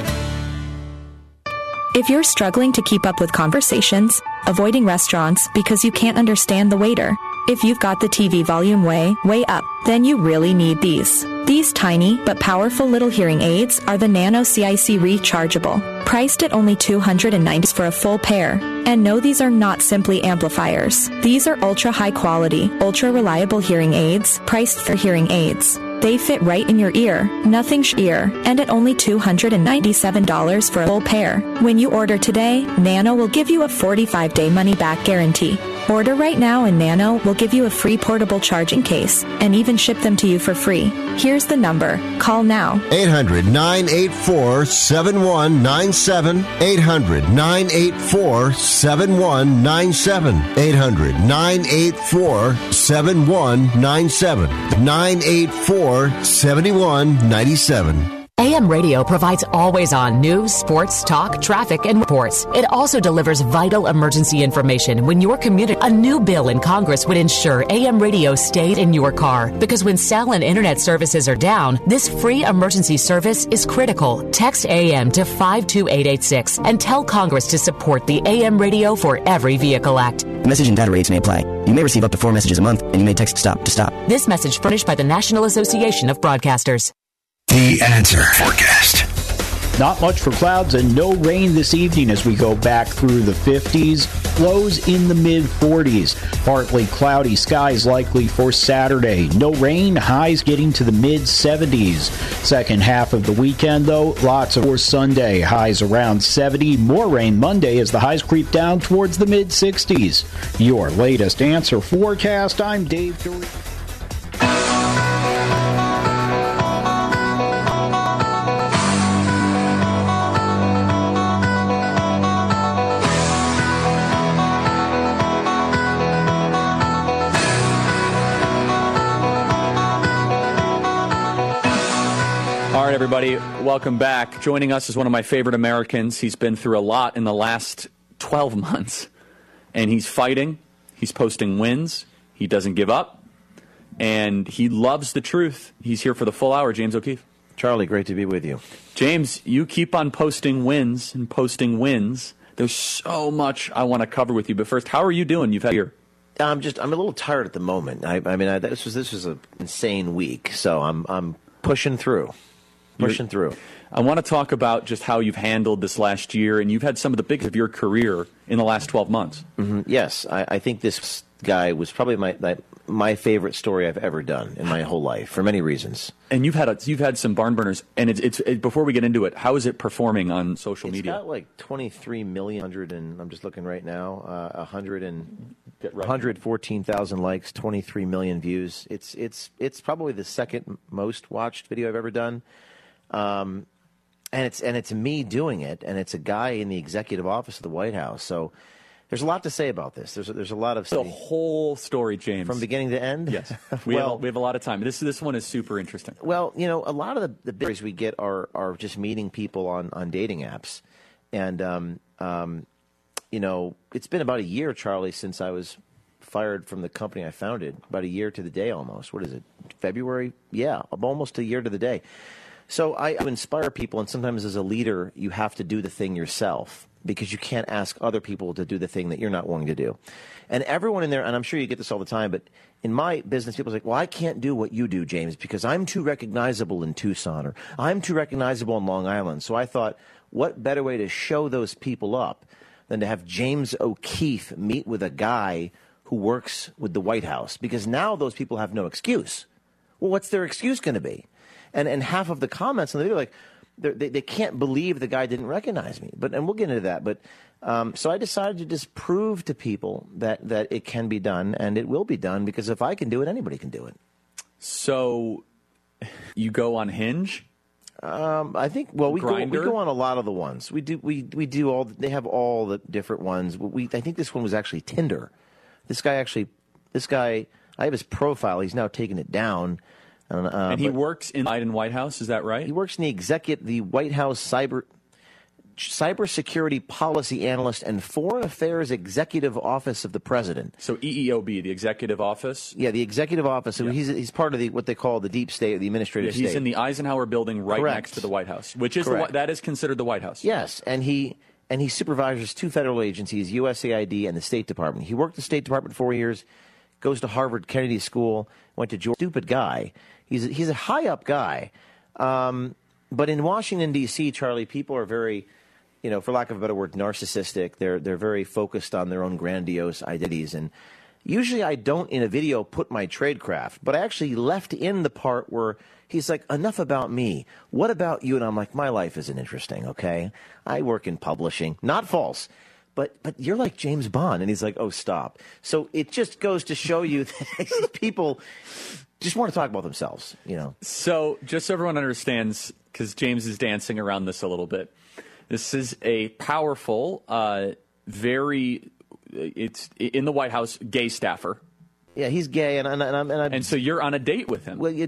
If you're struggling to keep up with conversations, avoiding restaurants because you can't understand the waiter, if you've got the TV volume way, way up, then you really need these. These tiny but powerful little hearing aids are the Nano CIC rechargeable, priced at only $290 for a full pair. And no, these are not simply amplifiers. These are ultra high quality, ultra reliable hearing aids, priced for hearing aids. They fit right in your ear, nothing sh- ear, and at only $297 for a full pair. When you order today, Nano will give you a 45 day money back guarantee. Order right now and Nano will give you a free portable charging case and even ship them to you for free. Here's the number. Call now. 800 984 7197. 800 984 7197. 800 984 7197. 984 7197. AM radio provides always on news, sports, talk, traffic, and reports. It also delivers vital emergency information when your community. A new bill in Congress would ensure AM radio stayed in your car because when cell and internet services are down, this free emergency service is critical. Text AM to 52886 and tell Congress to support the AM Radio for Every Vehicle Act. Message and data rates may apply. You may receive up to four messages a month, and you may text stop to stop. This message furnished by the National Association of Broadcasters. The answer forecast. Not much for clouds and no rain this evening as we go back through the 50s. Lows in the mid 40s. Partly cloudy skies likely for Saturday. No rain, highs getting to the mid 70s. Second half of the weekend, though, lots of for Sunday. Highs around 70. More rain Monday as the highs creep down towards the mid 60s. Your latest answer forecast. I'm Dave. Everybody, welcome back. Joining us is one of my favorite Americans. He's been through a lot in the last 12 months, and he's fighting. He's posting wins. He doesn't give up, and he loves the truth. He's here for the full hour. James O'Keefe. Charlie, great to be with you. James, you keep on posting wins and posting wins. There's so much I want to cover with you, but first, how are you doing? You've had your I'm just I'm a little tired at the moment. I, I mean, I, this was this was an insane week, so I'm I'm pushing through, pushing You're- through. I want to talk about just how you've handled this last year, and you've had some of the biggest of your career in the last 12 months. hmm Yes, I, I think this guy was probably my, my my favorite story I've ever done in my whole life for many reasons. And you've had a, you've had some barn burners, and it's, it's it, before we get into it, how is it performing on social It's media? got like 23 million, 100 and I'm just looking right now, uh, 100 and 114,000 likes, 23 million views. It's it's it's probably the second most watched video I've ever done. Um, and it's and it's me doing it, and it's a guy in the executive office of the White House. So there's a lot to say about this. There's a, there's a lot of the whole story, James, from beginning to end. Yes, we, well, have, we have a lot of time. This this one is super interesting. Well, you know, a lot of the, the big stories we get are are just meeting people on, on dating apps, and um, um, you know, it's been about a year, Charlie, since I was fired from the company I founded. About a year to the day, almost. What is it? February? Yeah, almost a year to the day. So I, inspire people, and sometimes as a leader, you have to do the thing yourself because you can't ask other people to do the thing that you're not willing to do. And everyone in there, and I'm sure you get this all the time, but in my business, people are like, well, I can't do what you do, James, because I'm too recognizable in Tucson or I'm too recognizable in Long Island. So I thought, what better way to show those people up than to have James O'Keefe meet with a guy who works with the White House? Because now those people have no excuse. Well, what's their excuse going to be? And and half of the comments on the video, like they're- they they can't believe the guy didn't recognize me. But and we'll get into that. But um, so I decided to just prove to people that that it can be done and it will be done because if I can do it, anybody can do it. So you go on Hinge? Um, I think. Well, we go, we go on a lot of the ones. We do. We we do all. They have all the different ones. We. I think this one was actually Tinder. This guy actually. This guy. I have his profile. He's now taken it down. And, uh, and he works in Biden White House. Is that right? He works in the executive, the White House cyber cybersecurity policy analyst and foreign affairs executive office of the president. So EEOB, the executive office. Yeah, the executive office. So he's he's part of the what they call the deep state, the Yeah, administrative he's state. in the Eisenhower building right Correct. next to the White House, which is the, that is considered the White House. Yes, and he and he supervises two federal agencies, USAID and the State Department. He worked the State Department four years, goes to Harvard Kennedy School, went to Georgia. Stupid guy. He's a, he's a high up guy, um, but in Washington D.C., Charlie, people are very, you know, for lack of a better word, narcissistic. They're they're very focused on their own grandiose identities and. Usually, I don't in a video put my tradecraft, but I actually left in the part where he's like, "Enough about me. What about you?" And I'm like, "My life isn't interesting. Okay, I work in publishing, not false, but but you're like James Bond, and he's like, oh, stop. So it just goes to show you that people just want to talk about themselves, you know. So, just so everyone understands, because James is dancing around this a little bit, this is a powerful, uh, very, it's in the White House, gay staffer. Yeah, he's gay, and and, and, I'm, and, I'm, And so you're on a date with him. well, you,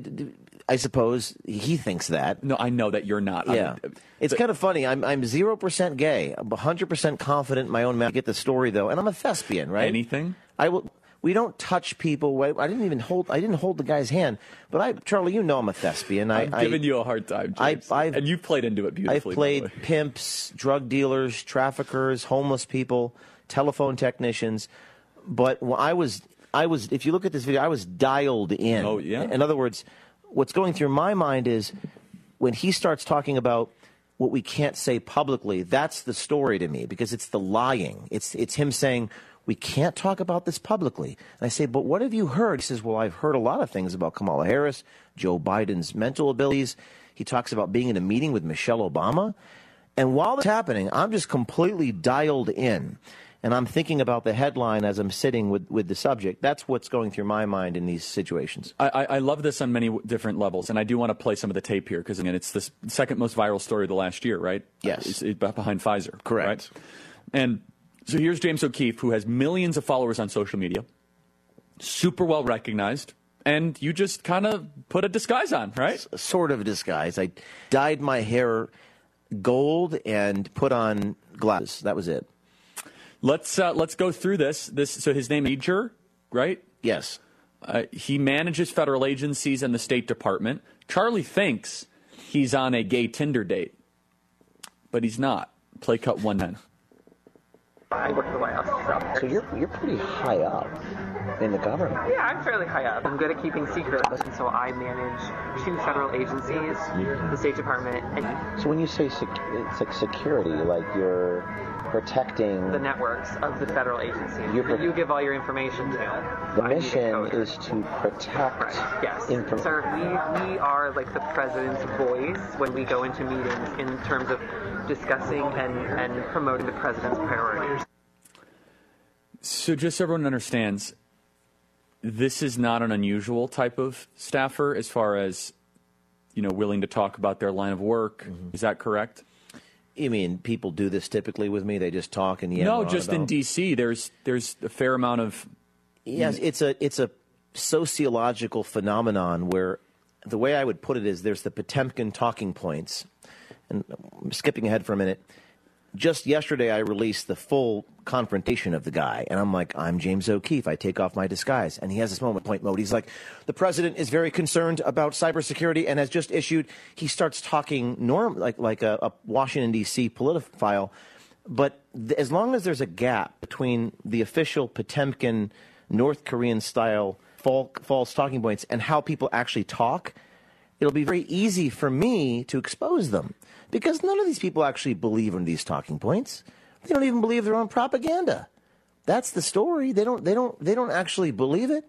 I suppose he thinks that. No, I know that you're not. Yeah, it's kind of funny. I'm I'm zero percent gay. I'm 100 percent confident in my own mouth. I get the story though, and I'm a thespian, right? Anything? I will. We don't touch people. I I didn't even hold. I didn't hold the guy's hand. But I, Charlie, you know I'm a thespian. I, I'm I, giving you a hard time, I- James. I've- and you've played into it beautifully. I've beautifully. by the played pimps, drug dealers, traffickers, homeless people, telephone technicians. But I was, I was. If you look at this video, I was dialed in. Oh, yeah? In other words, what's going through my mind is when he starts talking about what we can't say publicly. That's the story to me because it's the lying. It's it's him saying. We can't talk about this publicly. And I say, but what have you heard? He says, well, I've heard a lot of things about Kamala Harris, Joe Biden's mental abilities. He talks about being in a meeting with Michelle Obama. And while that's happening, I'm just completely dialed in. And I'm thinking about the headline as I'm sitting with, with the subject. That's what's going through my mind in these situations. I, I, I love this on many w- different levels, and I do want to play some of the tape here because again, it's the second most viral story of the last year, right? Yes. It's, it- behind Pfizer. Correct. right? And so here's James O'Keefe, who has millions of followers on social media, super well recognized, and you just kind of put a disguise on, right? Sort of a disguise. I dyed my hair gold and put on glasses. That was it. Let's uh, let's go through this. This so his name Major, right? Yes. Uh, he manages federal agencies and the State Department. Charlie thinks he's on a gay Tinder date, but he's not. Play cut one ten. I work for the White House. So you're, you're pretty high up in the government. Yeah, I'm fairly high up. I'm good at keeping secrets, and so I manage two federal agencies, the State Department, and So when you say sec- it's like security, like you're protecting the networks of the federal agencies You're that pro- you give all your information to. the I need a mission is to protect Yes, inform- sir. We, we are like the president's voice when we go into meetings in terms of discussing and, and promoting the president's priorities. So just so everyone understands, this is not an unusual type of staffer as far as you know willing to talk about their line of work. Mm-hmm. Is that correct? You mean people do this typically with me? They just talk and yeah. no, just in D.C. There's there's a fair amount of Yes, it's a it's a sociological phenomenon where the way I would put it is there's the Potemkin talking points, and I'm skipping ahead for a minute. Just yesterday, I released the full confrontation of the guy, and I'm like, I'm James O'Keefe. I take off my disguise, and he has this moment, point mode. He's like, the president is very concerned about cybersecurity and has just issued. He starts talking norm like like a, a Washington D.C. politophile, but th- as long as there's a gap between the official Potemkin North Korean style fal- false talking points and how people actually talk, it'll be very easy for me to expose them because none of these people actually believe in these talking points. They don't even believe their own propaganda. That's the story. They don't. They don't. They don't actually believe it.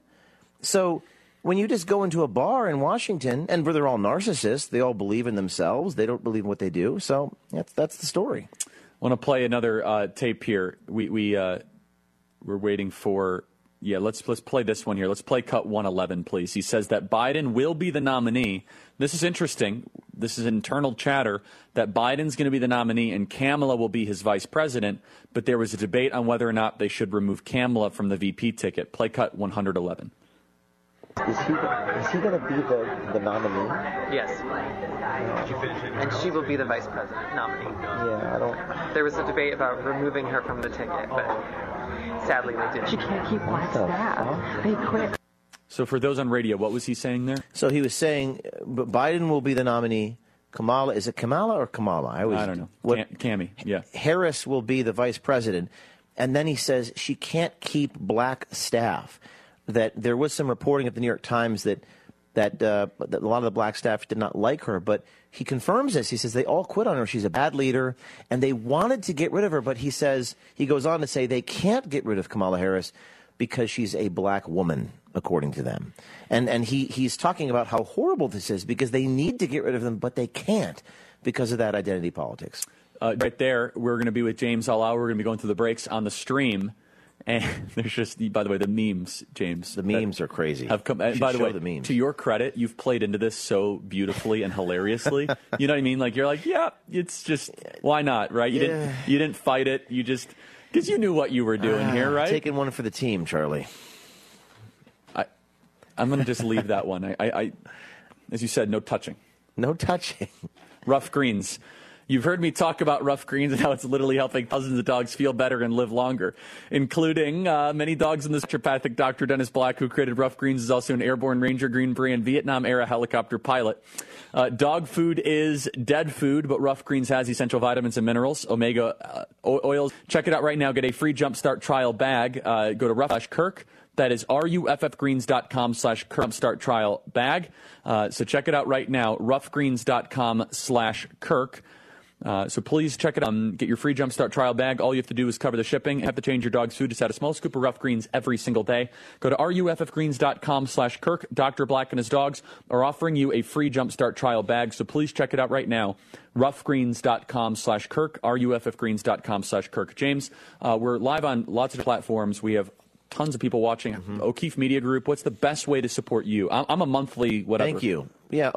So when you just go into a bar in Washington, and they're all narcissists, they all believe in themselves. They don't believe in what they do. So that's that's the story. I want to play another uh, tape here. We we uh, we're waiting for yeah. Let's let's play this one here. Let's play cut one eleven, please. He says that Biden will be the nominee. This is interesting. This is internal chatter that Biden's going to be the nominee and Kamala will be his vice president. But there was a debate on whether or not they should remove Kamala from the VP ticket. Play cut one hundred eleven. Is he is he going to be the, the nominee? Yes. And she will be the vice president nominee. Yeah, I don't. There was a debate about removing her from the ticket, but sadly they didn't. She can't keep black staff. They quit. So for those on radio, what was he saying there? So he was saying, but Biden will be the nominee. Kamala is it Kamala or Kamala? I, always, I don't know. What, Cam- Cammy, yeah. Harris will be the vice president, and then he says she can't keep black staff. That there was some reporting at the New York Times that that, uh, that a lot of the black staff did not like her, but he confirms this. He says they all quit on her. She's a bad leader, and they wanted to get rid of her, but he says he goes on to say they can't get rid of Kamala Harris because she's a black woman, according to them. And and he he's talking about how horrible this is because they need to get rid of them, but they can't because of that identity politics. uh, right there, we're going to be with James all hour. We're going to be going through the breaks on the stream. And there's just, by the way, the memes, James. The memes are crazy. Have come. By the way, the memes. to your credit, you've played into this so beautifully and hilariously. you know what I mean? Like you're like, yeah, it's just why not, right? You Yeah. didn't you didn't fight it. You just because you knew what you were doing Ah, here, right? Taking one for the team, Charlie. I, I'm going to just leave that one. I, I, I, as you said, no touching. No touching. Ruff Greens. You've heard me talk about Ruff Greens and how it's literally helping thousands of dogs feel better and live longer, including uh, many dogs in this naturopathic Dr. Dennis Black, who created Ruff Greens, is also an airborne Ranger Green Beret Vietnam era helicopter pilot. Uh, dog food is dead food, but Ruff Greens has essential vitamins and minerals, omega uh, oils. Check it out right now. Get a free Jumpstart trial bag. Uh, go to rough Kirk. That is ruffgreens.com slash Jumpstart trial bag. Uh, so check it out right now. Ruffgreens.com slash Kirk. Uh, so please check it out. Um, get your free Jumpstart trial bag. All you have to do is cover the shipping. You have to change your dog's food. Just add a small scoop of Ruff Greens every single day. Go to ruffgreens.com slash Kirk. Dr. Black and his dogs are offering you a free Jumpstart trial bag. So please check it out right now. Ruffgreens.com slash Kirk. ruffgreens.com slash Kirk. James, uh, we're live on lots of platforms. We have tons of people watching. Mm-hmm. O'Keefe Media Group. What's the best way to support you? I'm, I'm a monthly whatever. Thank you. Yeah,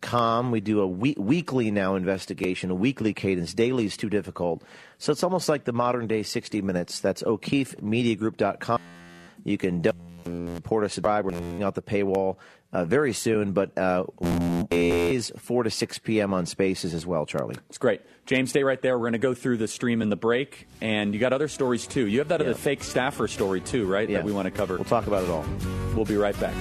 O'KeefeMediaGroup.com. We do a we- weekly now investigation, a weekly cadence. Daily is too difficult. So it's almost like the modern day 60 Minutes. That's O'KeefeMediaGroup.com. You can support us, subscribe. We're out the paywall uh, very soon, but uh, is 4 to 6 p.m. on Spaces as well, Charlie. It's great. James, stay right there. We're going to go through the stream in the break, and you got other stories too. You have that other fake staffer story too, right? That we want to cover. We'll talk about it all. We'll be right back.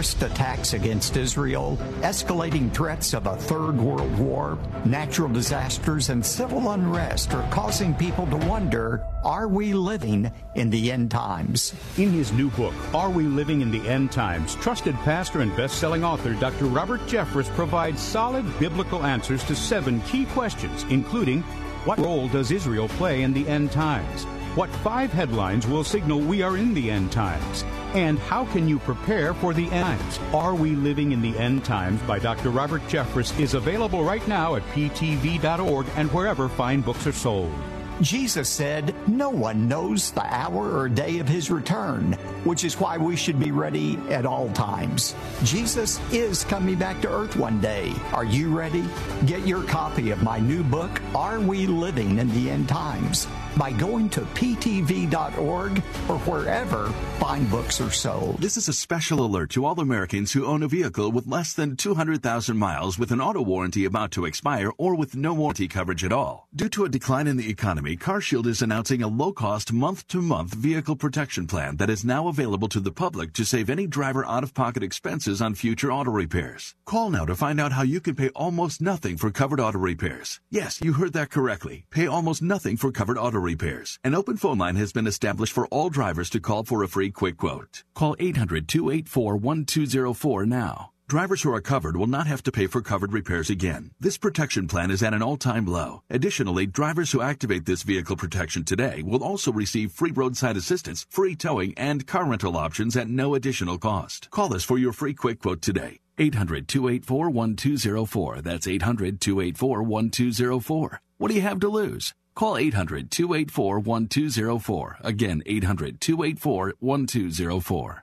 Terrorist attacks against Israel, escalating threats of a third world war, natural disasters, and civil unrest are causing people to wonder are we living in the end times? In his new book, Are We Living in the End Times? Trusted pastor and best-selling author Dr. Robert Jeffress provides solid biblical answers to seven key questions, including what role does Israel play in the end times? What five headlines will signal we are in the end times? And how can you prepare for the end times? Are We Living in the End Times by Dr. Robert Jeffress is available right now at ptv.org and wherever fine books are sold. Jesus said, No one knows the hour or day of his return, which is why we should be ready at all times. Jesus is coming back to earth one day. Are you ready? Get your copy of my new book, Are We Living in the End Times? by going to ptv.org or wherever fine books are sold. This is a special alert to all Americans who own a vehicle with less than 200,000 miles with an auto warranty about to expire or with no warranty coverage at all. Due to a decline in the economy, CarShield is announcing a low-cost month-to-month vehicle protection plan that is now available to the public to save any driver out-of-pocket expenses on future auto repairs. Call now to find out how you can pay almost nothing for covered auto repairs. Yes, you heard that correctly. Pay almost nothing for covered auto repairs. An open phone line has been established for all drivers to call for a free quick quote. Call 800-284-1204 now. Drivers who are covered will not have to pay for covered repairs again. This protection plan is at an all-time low. Additionally, drivers who activate this vehicle protection today will also receive free roadside assistance, free towing, and car rental options at no additional cost. Call us for your free quick quote today. 800-284-1204. That's 800-284-1204. What do you have to lose? Call 800-284-1204. Again, 800-284-1204.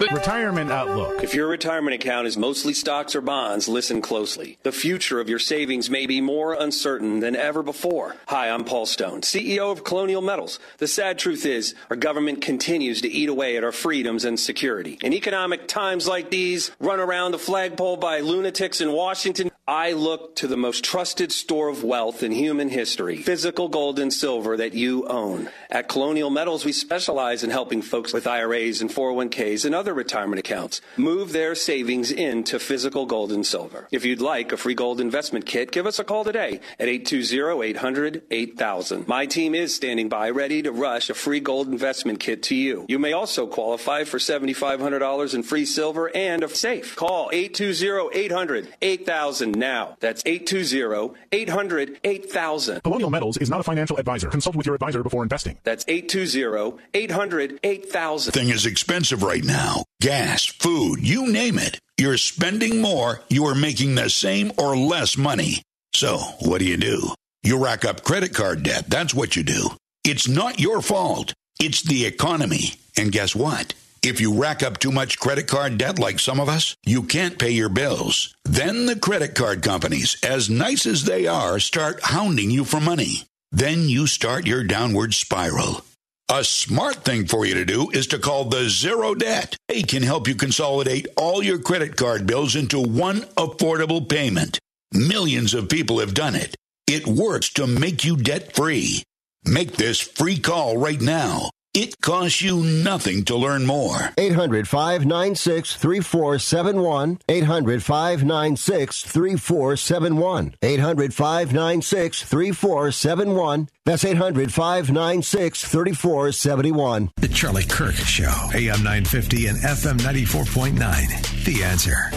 Retirement Outlook. If your retirement account is mostly stocks or bonds, listen closely. The future of your savings may be more uncertain than ever before. Hi, I'm Paul Stone, CEO of Colonial Metals. The sad truth is, our government continues to eat away at our freedoms and security. In economic times like these, run around the flagpole by lunatics in Washington, I look to the most trusted store of wealth in human history, physical gold and silver that you own. At Colonial Metals, we specialize in helping folks with IRAs and 401ks and other retirement accounts move their savings into physical gold and silver. If you'd like a free gold investment kit, give us a call today at 820-800-8000. My team is standing by ready to rush a free gold investment kit to you. You may also qualify for $7,500 in free silver and a safe. Call 820-800-8000 now. That's 820-800-8000. Colonial Metals is not a financial advisor. Consult with your advisor before investing. That's 820-800-8000. Thing is expensive right now. Gas, food, you name it. You're spending more, you are making the same or less money. So, what do you do? You rack up credit card debt. That's what you do. It's not your fault. It's the economy. And guess what? If you rack up too much credit card debt like some of us, you can't pay your bills. Then the credit card companies, as nice as they are, start hounding you for money. Then you start your downward spiral. A smart thing for you to do is to call the Zero Debt. They can help you consolidate all your credit card bills into one affordable payment. Millions of people have done it. It works to make you debt free. Make this free call right now. It costs you nothing to learn more. 800 596 3471. 800 596 3471. 800 596 3471. That's 800 596 3471. The Charlie Kirk Show, AM 950 and FM 94.9. The answer.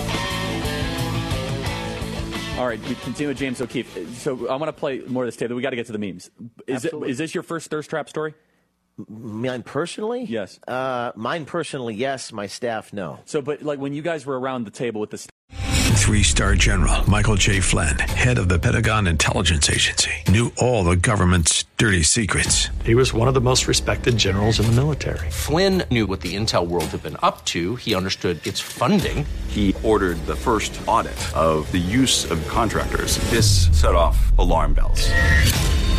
All right, we continue with James O'Keefe. So I want to play more of this tape. We got to get to the memes. Is, it, is this your first thirst trap story? Mine personally? Yes. Uh, mine personally, yes. My staff, no. So, but like when you guys were around the table with the. St- Three star general Michael J. Flynn, head of the Pentagon Intelligence Agency, knew all the government's dirty secrets. He was one of the most respected generals in the military. Flynn knew what the intel world had been up to. He understood its funding. He ordered the first audit of the use of contractors. This set off alarm bells.